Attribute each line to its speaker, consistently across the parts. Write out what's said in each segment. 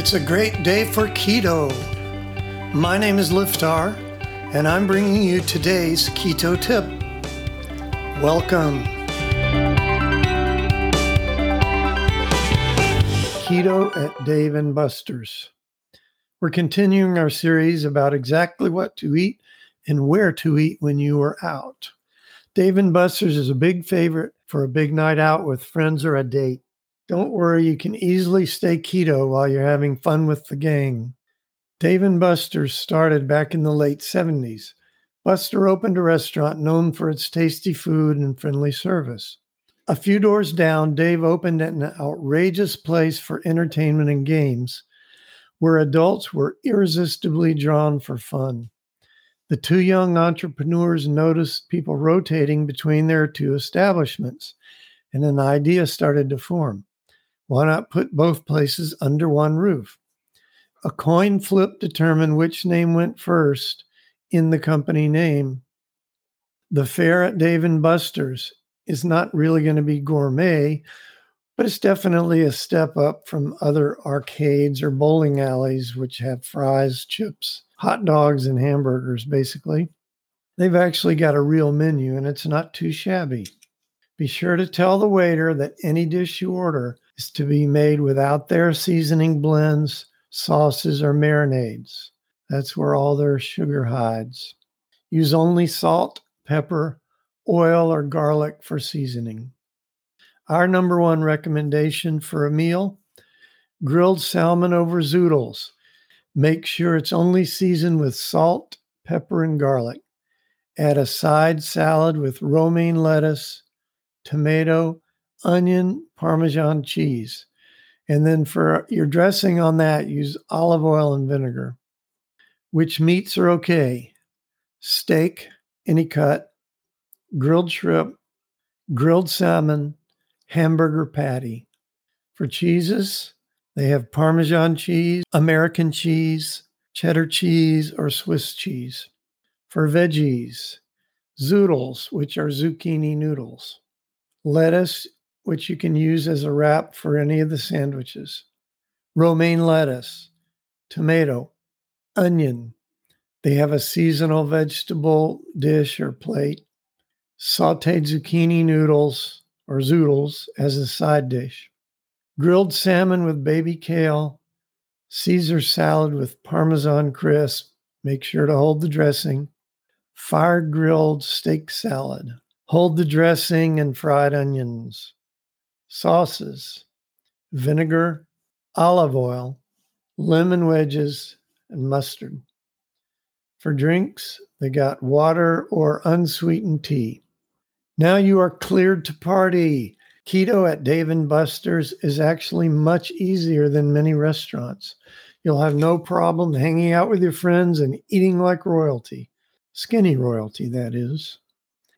Speaker 1: It's a great day for keto. My name is Liftar, and I'm bringing you today's keto tip. Welcome. Keto at Dave and Buster's. We're continuing our series about exactly what to eat and where to eat when you are out. Dave and Buster's is a big favorite for a big night out with friends or a date. Don't worry, you can easily stay keto while you're having fun with the gang. Dave and Buster's started back in the late 70s. Buster opened a restaurant known for its tasty food and friendly service. A few doors down, Dave opened an outrageous place for entertainment and games where adults were irresistibly drawn for fun. The two young entrepreneurs noticed people rotating between their two establishments, and an idea started to form. Why not put both places under one roof? A coin flip determined which name went first in the company name. The fare at Dave and Buster's is not really going to be gourmet, but it's definitely a step up from other arcades or bowling alleys, which have fries, chips, hot dogs, and hamburgers, basically. They've actually got a real menu and it's not too shabby. Be sure to tell the waiter that any dish you order is to be made without their seasoning blends, sauces, or marinades. That's where all their sugar hides. Use only salt, pepper, oil, or garlic for seasoning. Our number one recommendation for a meal grilled salmon over zoodles. Make sure it's only seasoned with salt, pepper, and garlic. Add a side salad with romaine lettuce, tomato, onion, Parmesan cheese. And then for your dressing on that, use olive oil and vinegar. Which meats are okay? Steak, any cut, grilled shrimp, grilled salmon, hamburger patty. For cheeses, they have Parmesan cheese, American cheese, cheddar cheese, or Swiss cheese. For veggies, zoodles, which are zucchini noodles, lettuce, which you can use as a wrap for any of the sandwiches. Romaine lettuce, tomato, onion. They have a seasonal vegetable dish or plate, sauteed zucchini noodles or zoodles as a side dish, grilled salmon with baby kale, Caesar salad with Parmesan crisp. Make sure to hold the dressing. Fire grilled steak salad. Hold the dressing and fried onions sauces, vinegar, olive oil, lemon wedges, and mustard. For drinks, they got water or unsweetened tea. Now you are cleared to party. Keto at Dave and Buster's is actually much easier than many restaurants. You'll have no problem hanging out with your friends and eating like royalty. Skinny royalty, that is.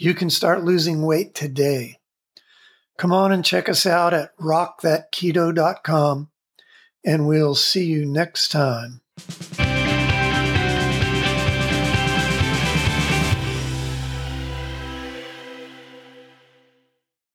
Speaker 1: You can start losing weight today. Come on and check us out at rockthatketo.com, and we'll see you next time.